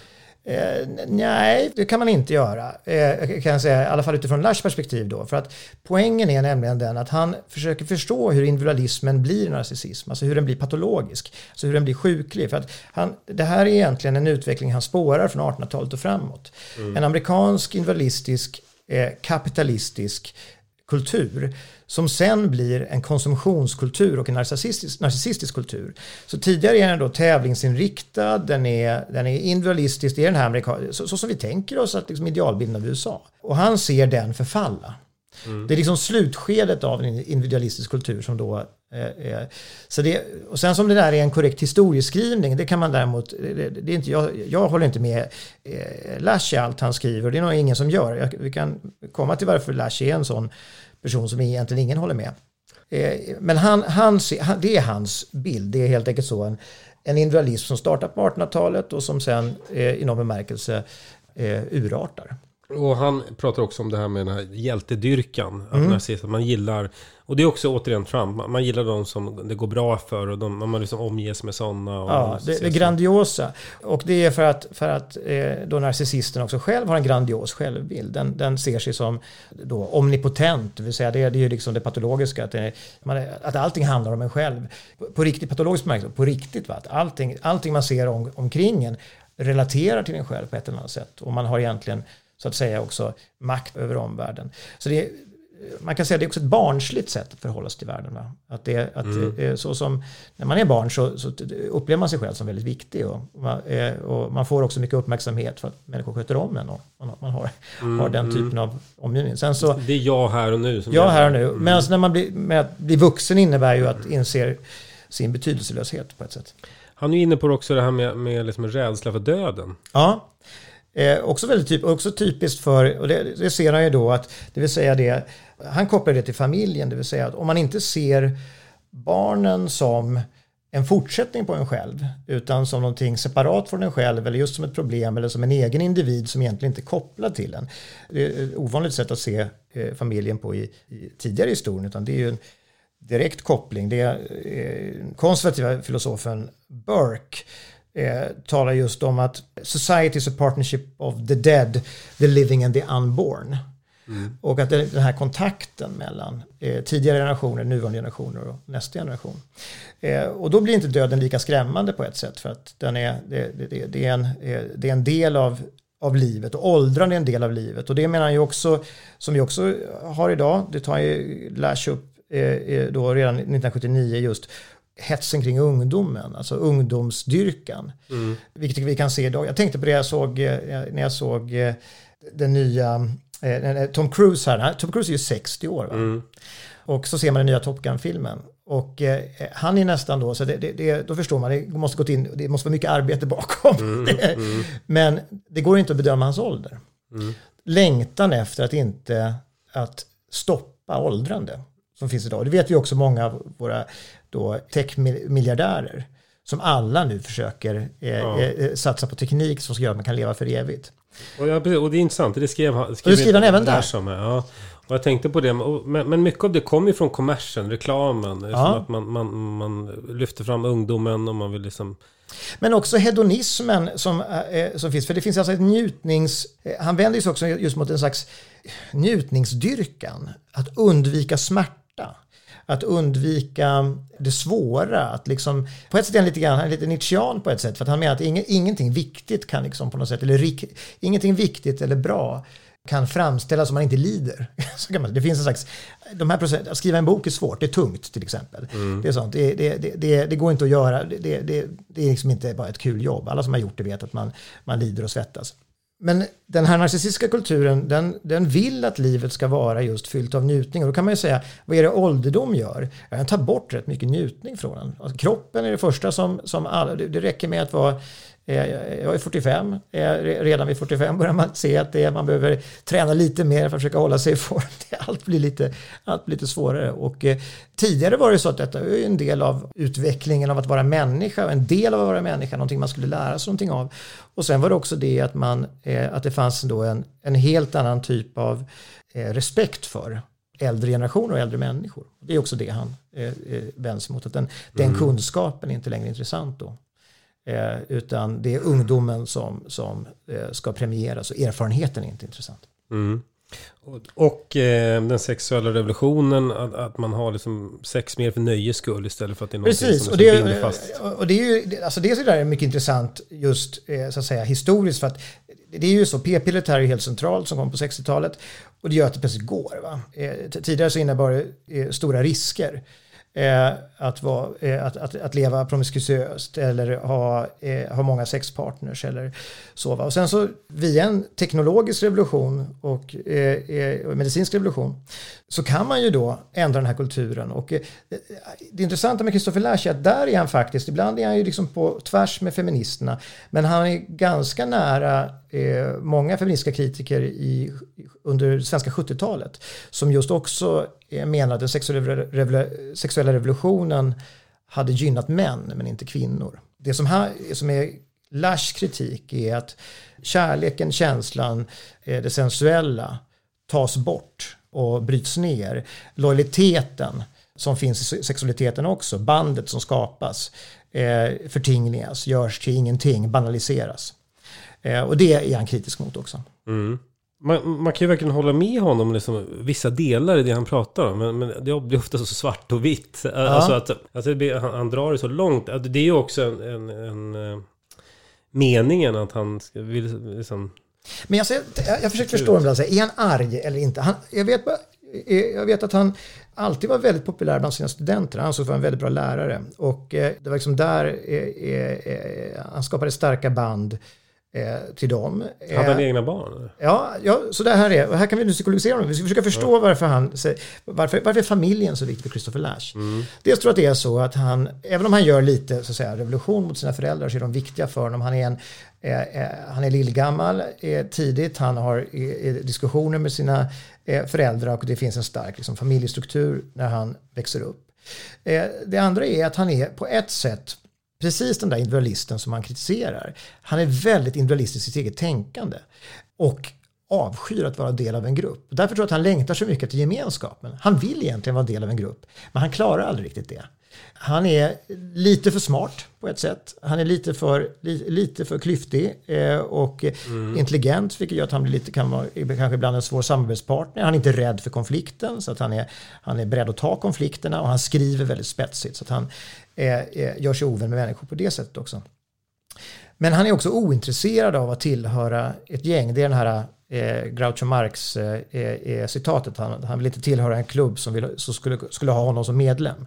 Eh, nej, det kan man inte göra. Eh, kan jag säga, I alla fall utifrån Lars perspektiv då. För att poängen är nämligen den att han försöker förstå hur individualismen blir narcissism. Alltså hur den blir patologisk. Alltså hur den blir sjuklig. För att han, det här är egentligen en utveckling han spårar från 1800-talet och framåt. Mm. En amerikansk individualistisk eh, kapitalistisk kultur som sen blir en konsumtionskultur och en narcissistisk, narcissistisk kultur. Så tidigare är den då tävlingsinriktad, den är, den är individualistisk, det är den här amerikan så, så som vi tänker oss att liksom idealbilden av USA. Och han ser den förfalla. Mm. Det är liksom slutskedet av en individualistisk kultur som då eh, så det, och sen som det där är en korrekt historieskrivning, det kan man däremot, det, det är inte, jag, jag håller inte med eh, Lash i allt han skriver, det är nog ingen som gör. Jag, vi kan komma till varför Lash är en sån person som egentligen ingen håller med. Eh, men han, han, han, det är hans bild. Det är helt enkelt så en, en individualism som startar på 1800-talet och som sen eh, i någon bemärkelse eh, urartar. Och han pratar också om det här med den här hjältedyrkan. Att Mm. man gillar, och det är också återigen Trump, man, gillar de som det går bra för och de, man liksom omges med sådana. Och Ja, det, det grandiosa. Och det är för att, för att eh, då narcissisten också själv har en grandios självbild. Den, den ser sig som då omnipotent, det vill säga det, det är ju liksom det patologiska. Att, det, man, att allting handlar om en själv. På, på riktigt, patologiskt bemärkelse, på riktigt. Va? Att allting, allting man ser om, omkring en relaterar till en själv på ett eller annat sätt. Och man har egentligen så att säga också makt över omvärlden. Så det man kan säga att det är också ett barnsligt sätt att förhålla sig till världen. Va? Att det, att Mm. så som när man är barn så, så upplever man sig själv som väldigt viktig och, man- eh, och man får också mycket uppmärksamhet för att människor sköter om en och man, har, Mm, har den mm. typen av omgivning. Sen så, Det är jag här och nu. Som ja gäller. här och nu. Mm. Men alltså när man blir, med att bli vuxen innebär ju att inse sin betydelselöshet på ett sätt. Han är inne på också det här med, med liksom rädsla för döden. Ja, eh, också väldigt typ, också typiskt för, och det, det ser han ju då att, det vill säga det, han kopplar det till familjen, det vill säga att om man inte ser barnen som en fortsättning på en själv, utan som någonting separat från en själv eller just som ett problem eller som en egen individ som egentligen inte är kopplad till en. Det är ett ovanligt sätt att se eh, familjen på i, i tidigare historien, utan det är ju en direkt koppling. Det är eh, konservativa filosofen Burke eh, talar just om att society is a partnership of the dead, the living and the unborn. Och att den här kontakten mellan eh, tidigare generationer, nuvarande generationer och nästa generation. Eh, och då blir inte döden lika skrämmande på ett sätt för att den är, det, det, det, det är, en, eh, det är en del av, av livet och åldrande är en del av livet. Och det menar han ju också, som vi också har idag, det tar ju Lash upp eh, eh, då redan 1979 just hetsen kring ungdomen, alltså ungdomsdyrkan. Vilket vi kan se idag. Jag tänkte på det jag såg eh, när jag såg eh, den nya eh, Tom Cruise här. Tom Cruise är ju 60 år. Va? Och så ser man den nya Top Gun-filmen. Och eh, han är nästan då, så det, det, det, då förstår man, det måste, gått in, det måste vara mycket arbete bakom. Det- Men det går inte att bedöma hans ålder. Längtan efter att inte att stoppa åldrande som finns idag. Det vet vi också många av våra då tech-miljardärer som alla nu försöker eh, Ja. eh, satsa på teknik som ska göra att man kan leva för evigt. Och, ja, och det är intressant, det skrev. Och det skriver han även där. Som, ja. Och jag tänkte på det, men, men mycket av det kommer ju från kommersen, reklamen. Som att man, man, man lyfter fram ungdomen och man vill liksom... Men också hedonismen som, eh, som finns. För det finns alltså ett njutnings... Eh, han vänder sig också just mot en slags njutningsdyrkan. Att undvika smärta. Att undvika det svåra. Att liksom, på ett sätt är han lite grann, han är lite Nietzschean på ett sätt. För att han menar att ingen, ingenting viktigt kan liksom på något sätt, eller rik, ingenting viktigt eller bra kan framställas om man inte lider. Så kan man, det finns en slags, de här procent, att skriva en bok är svårt, det är tungt till exempel. Det, är sånt, det, det, det, det, går inte att göra, det, det, det, det är liksom inte bara ett kul jobb. Alla som har gjort det vet att man, man lider och svettas. Men den här narcissistiska kulturen, den, den vill att livet ska vara just fyllt av njutning. Och då kan man ju säga, vad är det ålderdom gör? Ja, Den tar bort rätt mycket njutning från en. Alltså, kroppen är det första som, som alla, det, det räcker med att vara jag är 45, eh, re- redan vid 45 börjar man se att det är, man behöver träna lite mer för att försöka hålla sig i form. Allt blir lite, allt blir lite svårare. Och, eh, tidigare var det så att detta är en del av utvecklingen av att vara människa, en del av att vara människa, någonting man skulle lära sig någonting av. Och sen var det också det att, man, eh, att det fanns då en, en helt annan typ av eh, respekt för äldre generationer och äldre människor. Det är också det han eh, eh, vänder sig mot, att den, den kunskapen är inte längre intressant då. Eh, utan det är ungdomen som, som eh, ska premieras och erfarenheten är inte intressant. Mm. Och, och eh, den sexuella revolutionen, att, att man har liksom sex mer för nöjes skull istället för att det är Precis, som liksom det, binder fast. och det är ju, alltså det är där mycket intressant just så att säga historiskt för att det är ju så, p-pillret här är helt centralt som kom på 60-talet och det gör att det plötsligt går. Va? Tidigare så innebar det stora risker. Att, vara, eh, att, att, att leva promiskuöst eller ha, eh, ha många sexpartners eller så. Va? Och sen så via en teknologisk revolution och eh, eh medicinsk revolution så kan man ju då ändra den här kulturen. Och eh, det intressanta med Christopher Lasch är att där är han faktiskt, ibland är han ju liksom på tvärs med feministerna, men han är ganska nära eh, många feministiska kritiker i, under svenska 70-talet som just också eh, menar att den sexuella, revol- sexuella hade gynnat män men inte kvinnor. Det som, här, som är Lash kritik är att kärleken, känslan, eh, det sensuella tas bort och bryts ner. Lojaliteten som finns i sexualiteten också, bandet som skapas, eh, förtingligas, görs till ingenting, banaliseras. Eh, och det är han kritisk mot också. Mm. Man, man, kan ju verkligen hålla med honom liksom, vissa delar i det han pratar om. Men, men det blir ofta så svart och vitt. Ja. Alltså att, alltså blir, han, han, drar det så långt. Det är ju också en, en, en, en meningen att han vill liksom... Men jag, jag, jag försöker förstå honom. Är han arg eller inte? Han, jag, vet, jag vet att han alltid var väldigt populär bland sina studenter. Han ansågs vara en väldigt bra lärare. Och eh, det var liksom där eh, eh, han skapade starka band eh, till dem. Hade han eh, egna barn? Ja, ja, så det här är, här kan vi nu psykologisera honom. Vi ska försöka förstå ja. varför han, varför, varför är familjen så viktig för Christopher Lash? Mm. Dels tror jag att det är så att han, även om han gör lite så att säga, revolution mot sina föräldrar så är de viktiga för honom. Han är en eh, eh han är lillgammal eh, tidigt, han har eh, diskussioner med sina eh, föräldrar och det finns en stark liksom, familjestruktur när han växer upp. det andra är att han är på ett sätt precis den där individualisten som han kritiserar. Han är väldigt individualistisk i sitt eget tänkande. Och avskyr att vara del av en grupp. Därför tror jag att han längtar så mycket till gemenskapen. Han vill egentligen vara del av en grupp, men han klarar aldrig riktigt det. Han är lite för smart på ett sätt. Han är lite för, li, lite för klyftig eh, och mm. intelligent, vilket gör att han blir lite, kan vara kanske ibland en svår samarbetspartner. Han är inte rädd för konflikten, så att han är, han är beredd att ta konflikterna och han skriver väldigt spetsigt. Så att han eh, eh, gör sig ovän med människor på det sättet också. Men han är också ointresserad av att tillhöra ett gäng. Det är den här eh, Groucho Marx eh, eh, citatet. Han, han vill inte tillhöra en klubb som, vill, som skulle, skulle ha honom som medlem.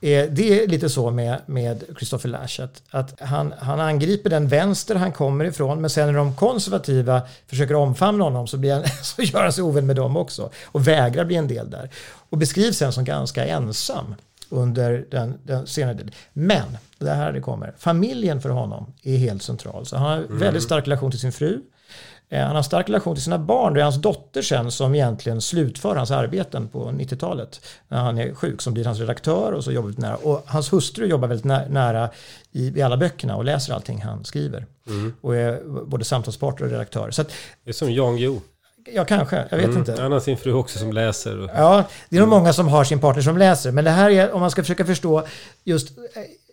Eh, det är lite så med, med Christopher Lash. Att, att han, han angriper den vänster han kommer ifrån. Men sen när de konservativa försöker omfamna honom så, blir han, så gör han sig ovän med dem också. Och vägrar bli en del där. Och beskrivs sen som ganska ensam under den, den senare delen. Men, det här det kommer, familjen för honom är helt central. Så han har mm. väldigt stark relation till sin fru. Eh, han har stark relation till sina barn. Det är hans dotter sen som egentligen slutför hans arbeten på 90-talet. När han är sjuk, som blir hans redaktör och så jobbar nära. Och hans hustru jobbar väldigt nära i, i alla böckerna och läser allting han skriver. Mm. Och är både samtalspartner och redaktör. Så att, det är som Jan Guillou. Ja, kanske. Jag vet mm. inte. Han har sin fru också som läser. Ja, det är nog många som har sin partner som läser. Men det här är, om man ska försöka förstå just eh,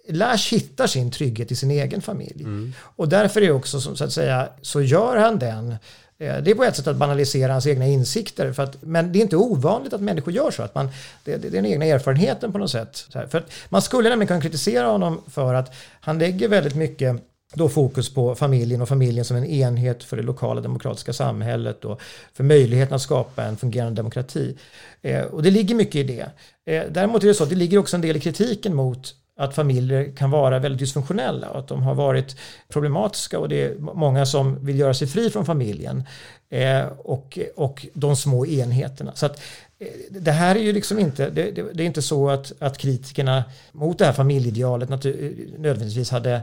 Lash hittar sin trygghet i sin egen familj. Mm. Och därför är också, så att säga, så gör han den eh, det är på ett sätt att banalisera hans egna insikter. För att, men det är inte ovanligt att människor gör så. Att man, det, det är den egna erfarenheten på något sätt. För man skulle nämligen kunna kritisera honom för att han lägger väldigt mycket då fokus på familjen och familjen som en enhet för det lokala demokratiska samhället och för möjligheten att skapa en fungerande demokrati. Eh, och det ligger mycket i det. Eh, däremot är det så att det ligger också en del i kritiken mot att familjer kan vara väldigt dysfunktionella och att de har varit problematiska och det är många som vill göra sig fri från familjen eh, och, och de små enheterna. Så att eh, det här är ju liksom inte, det, det, det, är inte så att, att kritikerna mot det här familjeidealet eh, nödvändigtvis hade,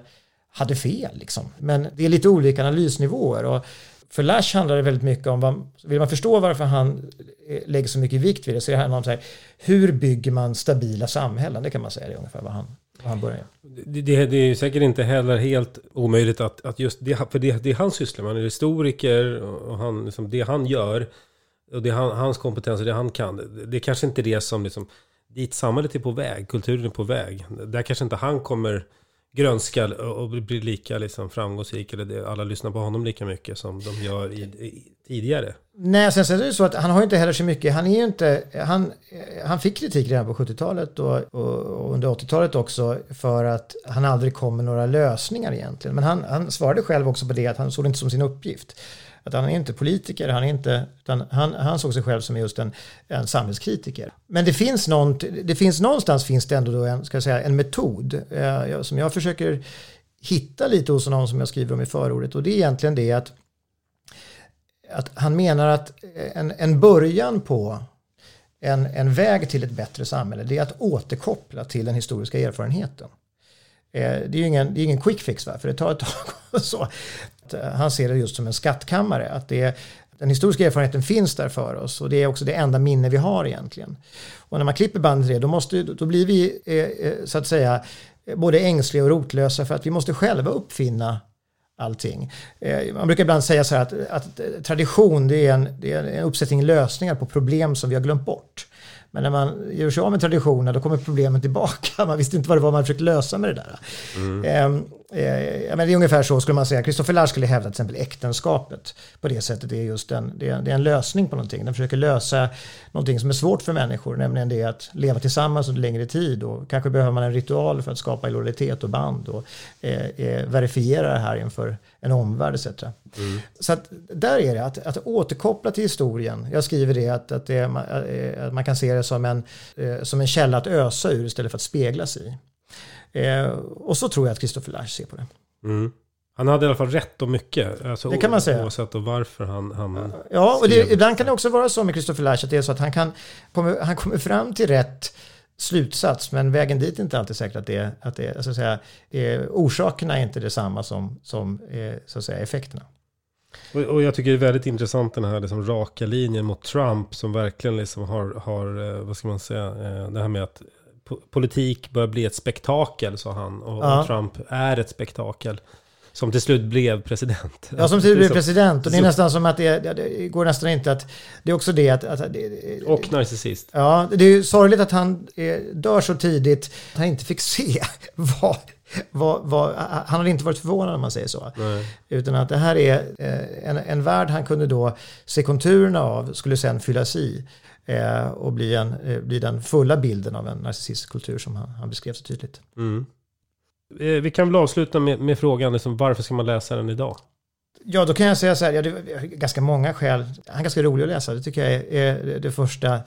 hade fel. Liksom. Men det är lite olika analysnivåer. Och för Lash handlar det väldigt mycket om, vad, vill man förstå varför han eh, lägger så mycket vikt vid det så det handlar om så här, hur bygger man stabila samhällen? Det kan man säga det är ungefär vad han, han börjar. Det, det, det är säkert inte heller helt omöjligt att, att just det, för det, det han sysslar med, han är historiker och han, liksom, det han gör och det han, hans kompetens och det han kan, det, det är kanske inte det som liksom, dit samhället är på väg, kulturen är på väg. Där kanske inte han kommer grönska och blir lika liksom framgångsrik eller det, alla lyssnar på honom lika mycket som de gör i, i, tidigare. Nej, sen så är det så att han har inte heller så mycket, han är ju inte, han, han fick kritik redan på 70-talet och, och, under 80-talet också för att han aldrig kom med några lösningar egentligen. Men han, han svarade själv också på det att han såg det inte som sin uppgift att han är inte politiker, han, är inte, utan han, han såg sig själv som just en, en samhällskritiker. Men det finns, något, det finns någonstans finns det ändå då en, ska jag säga, en metod eh, som jag försöker hitta lite hos någon som jag skriver om i förordet och det är egentligen det att, att han menar att en, en början på en, en väg till ett bättre samhälle det är att återkoppla till den historiska erfarenheten. Eh, det är ju ingen, det är ingen quick fix, va? för det tar ett tag. så. Eh, han ser det just som en skattkammare. Att det är, Den historiska erfarenheten finns där för oss och det är också det enda minne vi har egentligen. Och när man klipper bandet det, då, måste, då blir vi eh, eh, så att säga både ängsliga och rotlösa för att vi måste själva uppfinna allting. Man brukar ibland säga så här att, att tradition det är, en, det är en uppsättning lösningar på problem som vi har glömt bort. Men när man gör sig av med traditionen då kommer problemen tillbaka. Man visste inte vad det var man försökte lösa med det där. Mm. Eh, men det är ungefär så skulle man säga. Christopher Lasch skulle hävda till exempel äktenskapet på det sättet. Det är just en, det är, det är en lösning på någonting. Den försöker lösa någonting som är svårt för människor, nämligen det att leva tillsammans under längre tid. Och kanske behöver man en ritual för att skapa lojalitet och band och eh, eh, verifiera det här inför en omvärld etc. Mm. Så att där är det, att, att återkoppla till historien. Jag skriver det att, att, det, eh, att man kan se det som en, eh, som en källa att ösa ur istället för att speglas i. Eh, och så tror jag att Christopher Lasch ser på det. Mm. Han hade i alla fall rätt om mycket. Alltså, det kan man säga. Oavsett varför han, han Ja, och det, ibland kan det också vara så med Christopher Lasch att det är så att han, kan, kommer, han kommer fram till rätt slutsats, men vägen dit är inte alltid säkert att det, att det så att säga, eh, orsakerna är inte detsamma som, som eh, så att säga, effekterna. Och, och, jag tycker det är väldigt intressant den här liksom raka linjen mot Trump som verkligen liksom har, har eh, vad ska man säga, eh, det här med att politik bör bli ett spektakel, sa han. Och, ja. och Trump är ett spektakel. Som till slut blev president. Ja, som till slut blev president. Och det är nästan som att det, det, går nästan inte att... Det är också det att... att det, och narcissist. Ja, det är ju sorgligt att han dör så tidigt. Att han inte fick se vad, vad, vad, han hade inte varit förvånad om man säger så. Nej. Utan att det här är eh, en, en värld han kunde då se konturerna av, skulle sen fyllas i. Eh, och bli, en, eh, bli den fulla bilden av en narcissistisk kultur som han, han beskrev så tydligt. Mm. Eh, vi kan väl avsluta med, med frågan liksom, varför ska man läsa den idag? Ja, då kan jag säga så här, ja, det är ganska många skäl. Han är ganska rolig att läsa, det tycker jag är, det första.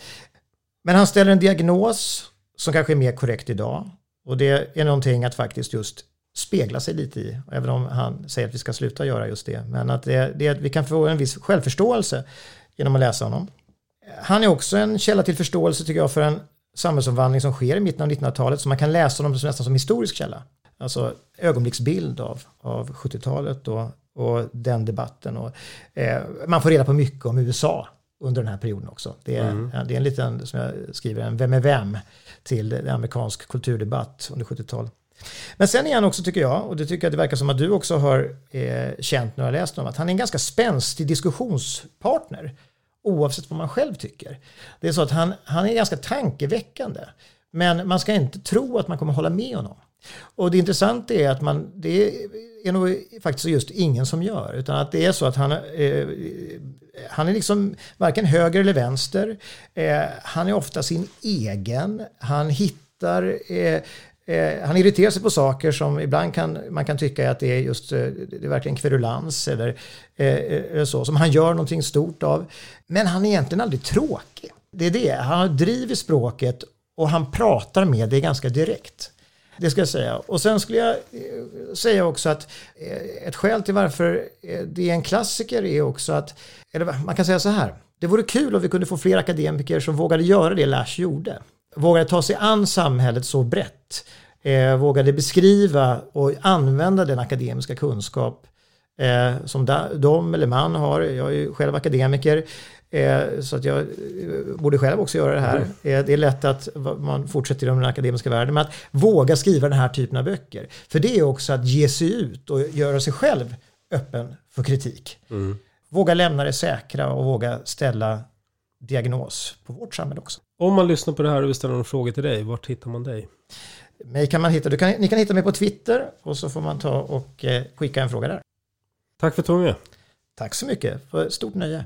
Men han ställer en diagnos som kanske är mer korrekt idag. Och det är någonting att faktiskt just spegla sig lite i, även om han säger att vi ska sluta göra just det. Men att det, det, vi kan få en viss självförståelse genom att läsa honom. Han är också en källa till förståelse tycker jag för en samhällsomvandling som sker i mitten av 1900-talet, så man kan läsa honom nästan som historisk källa. Alltså ögonblicksbild av, av 70-talet och, och den debatten. Och, eh, man får reda på mycket om USA under den här perioden också. Det är, mm. det är en liten, som jag skriver, en vem är vem till en amerikansk kulturdebatt under 70-talet. Men sen är han också, tycker jag, och det tycker jag det verkar som att du också har eh, känt när du har läst om, att han är en ganska spänstig diskussionspartner oavsett vad man själv tycker. Det är så att han, han är ganska tankeväckande. Men man ska inte tro att man kommer hålla med honom. Och det intressanta är att man, det är nog faktiskt just ingen som gör. Utan att det är så att han, eh, han är liksom varken höger eller vänster. Eh, han är ofta sin egen. Han hittar eh, Eh, han irriterar sig på saker som ibland kan man kan tycka att det är just eh, det är verkligen kverulans eller eh, eh så som han gör någonting stort av. Men han är egentligen aldrig tråkig. Det är det, han driver språket och han pratar med det ganska direkt. Det ska jag säga. Och sen skulle jag eh, säga också att eh, ett skäl till varför det är en klassiker är också att, eller man kan säga så här, det vore kul om vi kunde få fler akademiker som vågade göra det Lash gjorde vågade ta sig an samhället så brett. Eh, vågade beskriva och använda den akademiska kunskap eh, som de eller man har. Jag är ju själv akademiker. Eh, så att jag eh, borde själv också göra det här. Mm. Eh, det är lätt att man fortsätter i den akademiska världen. Men att våga skriva den här typen av böcker. För det är också att ge sig ut och göra sig själv öppen för kritik. Mm. Våga lämna det säkra och våga ställa diagnos på vårt samhälle också. Om man lyssnar på det här och vill ställa någon fråga till dig, vart hittar man dig? Mig kan man hitta, du kan, ni kan hitta mig på Twitter och så får man ta och eh, skicka en fråga där. Tack för att du var med. Tack så mycket, för stort nöje.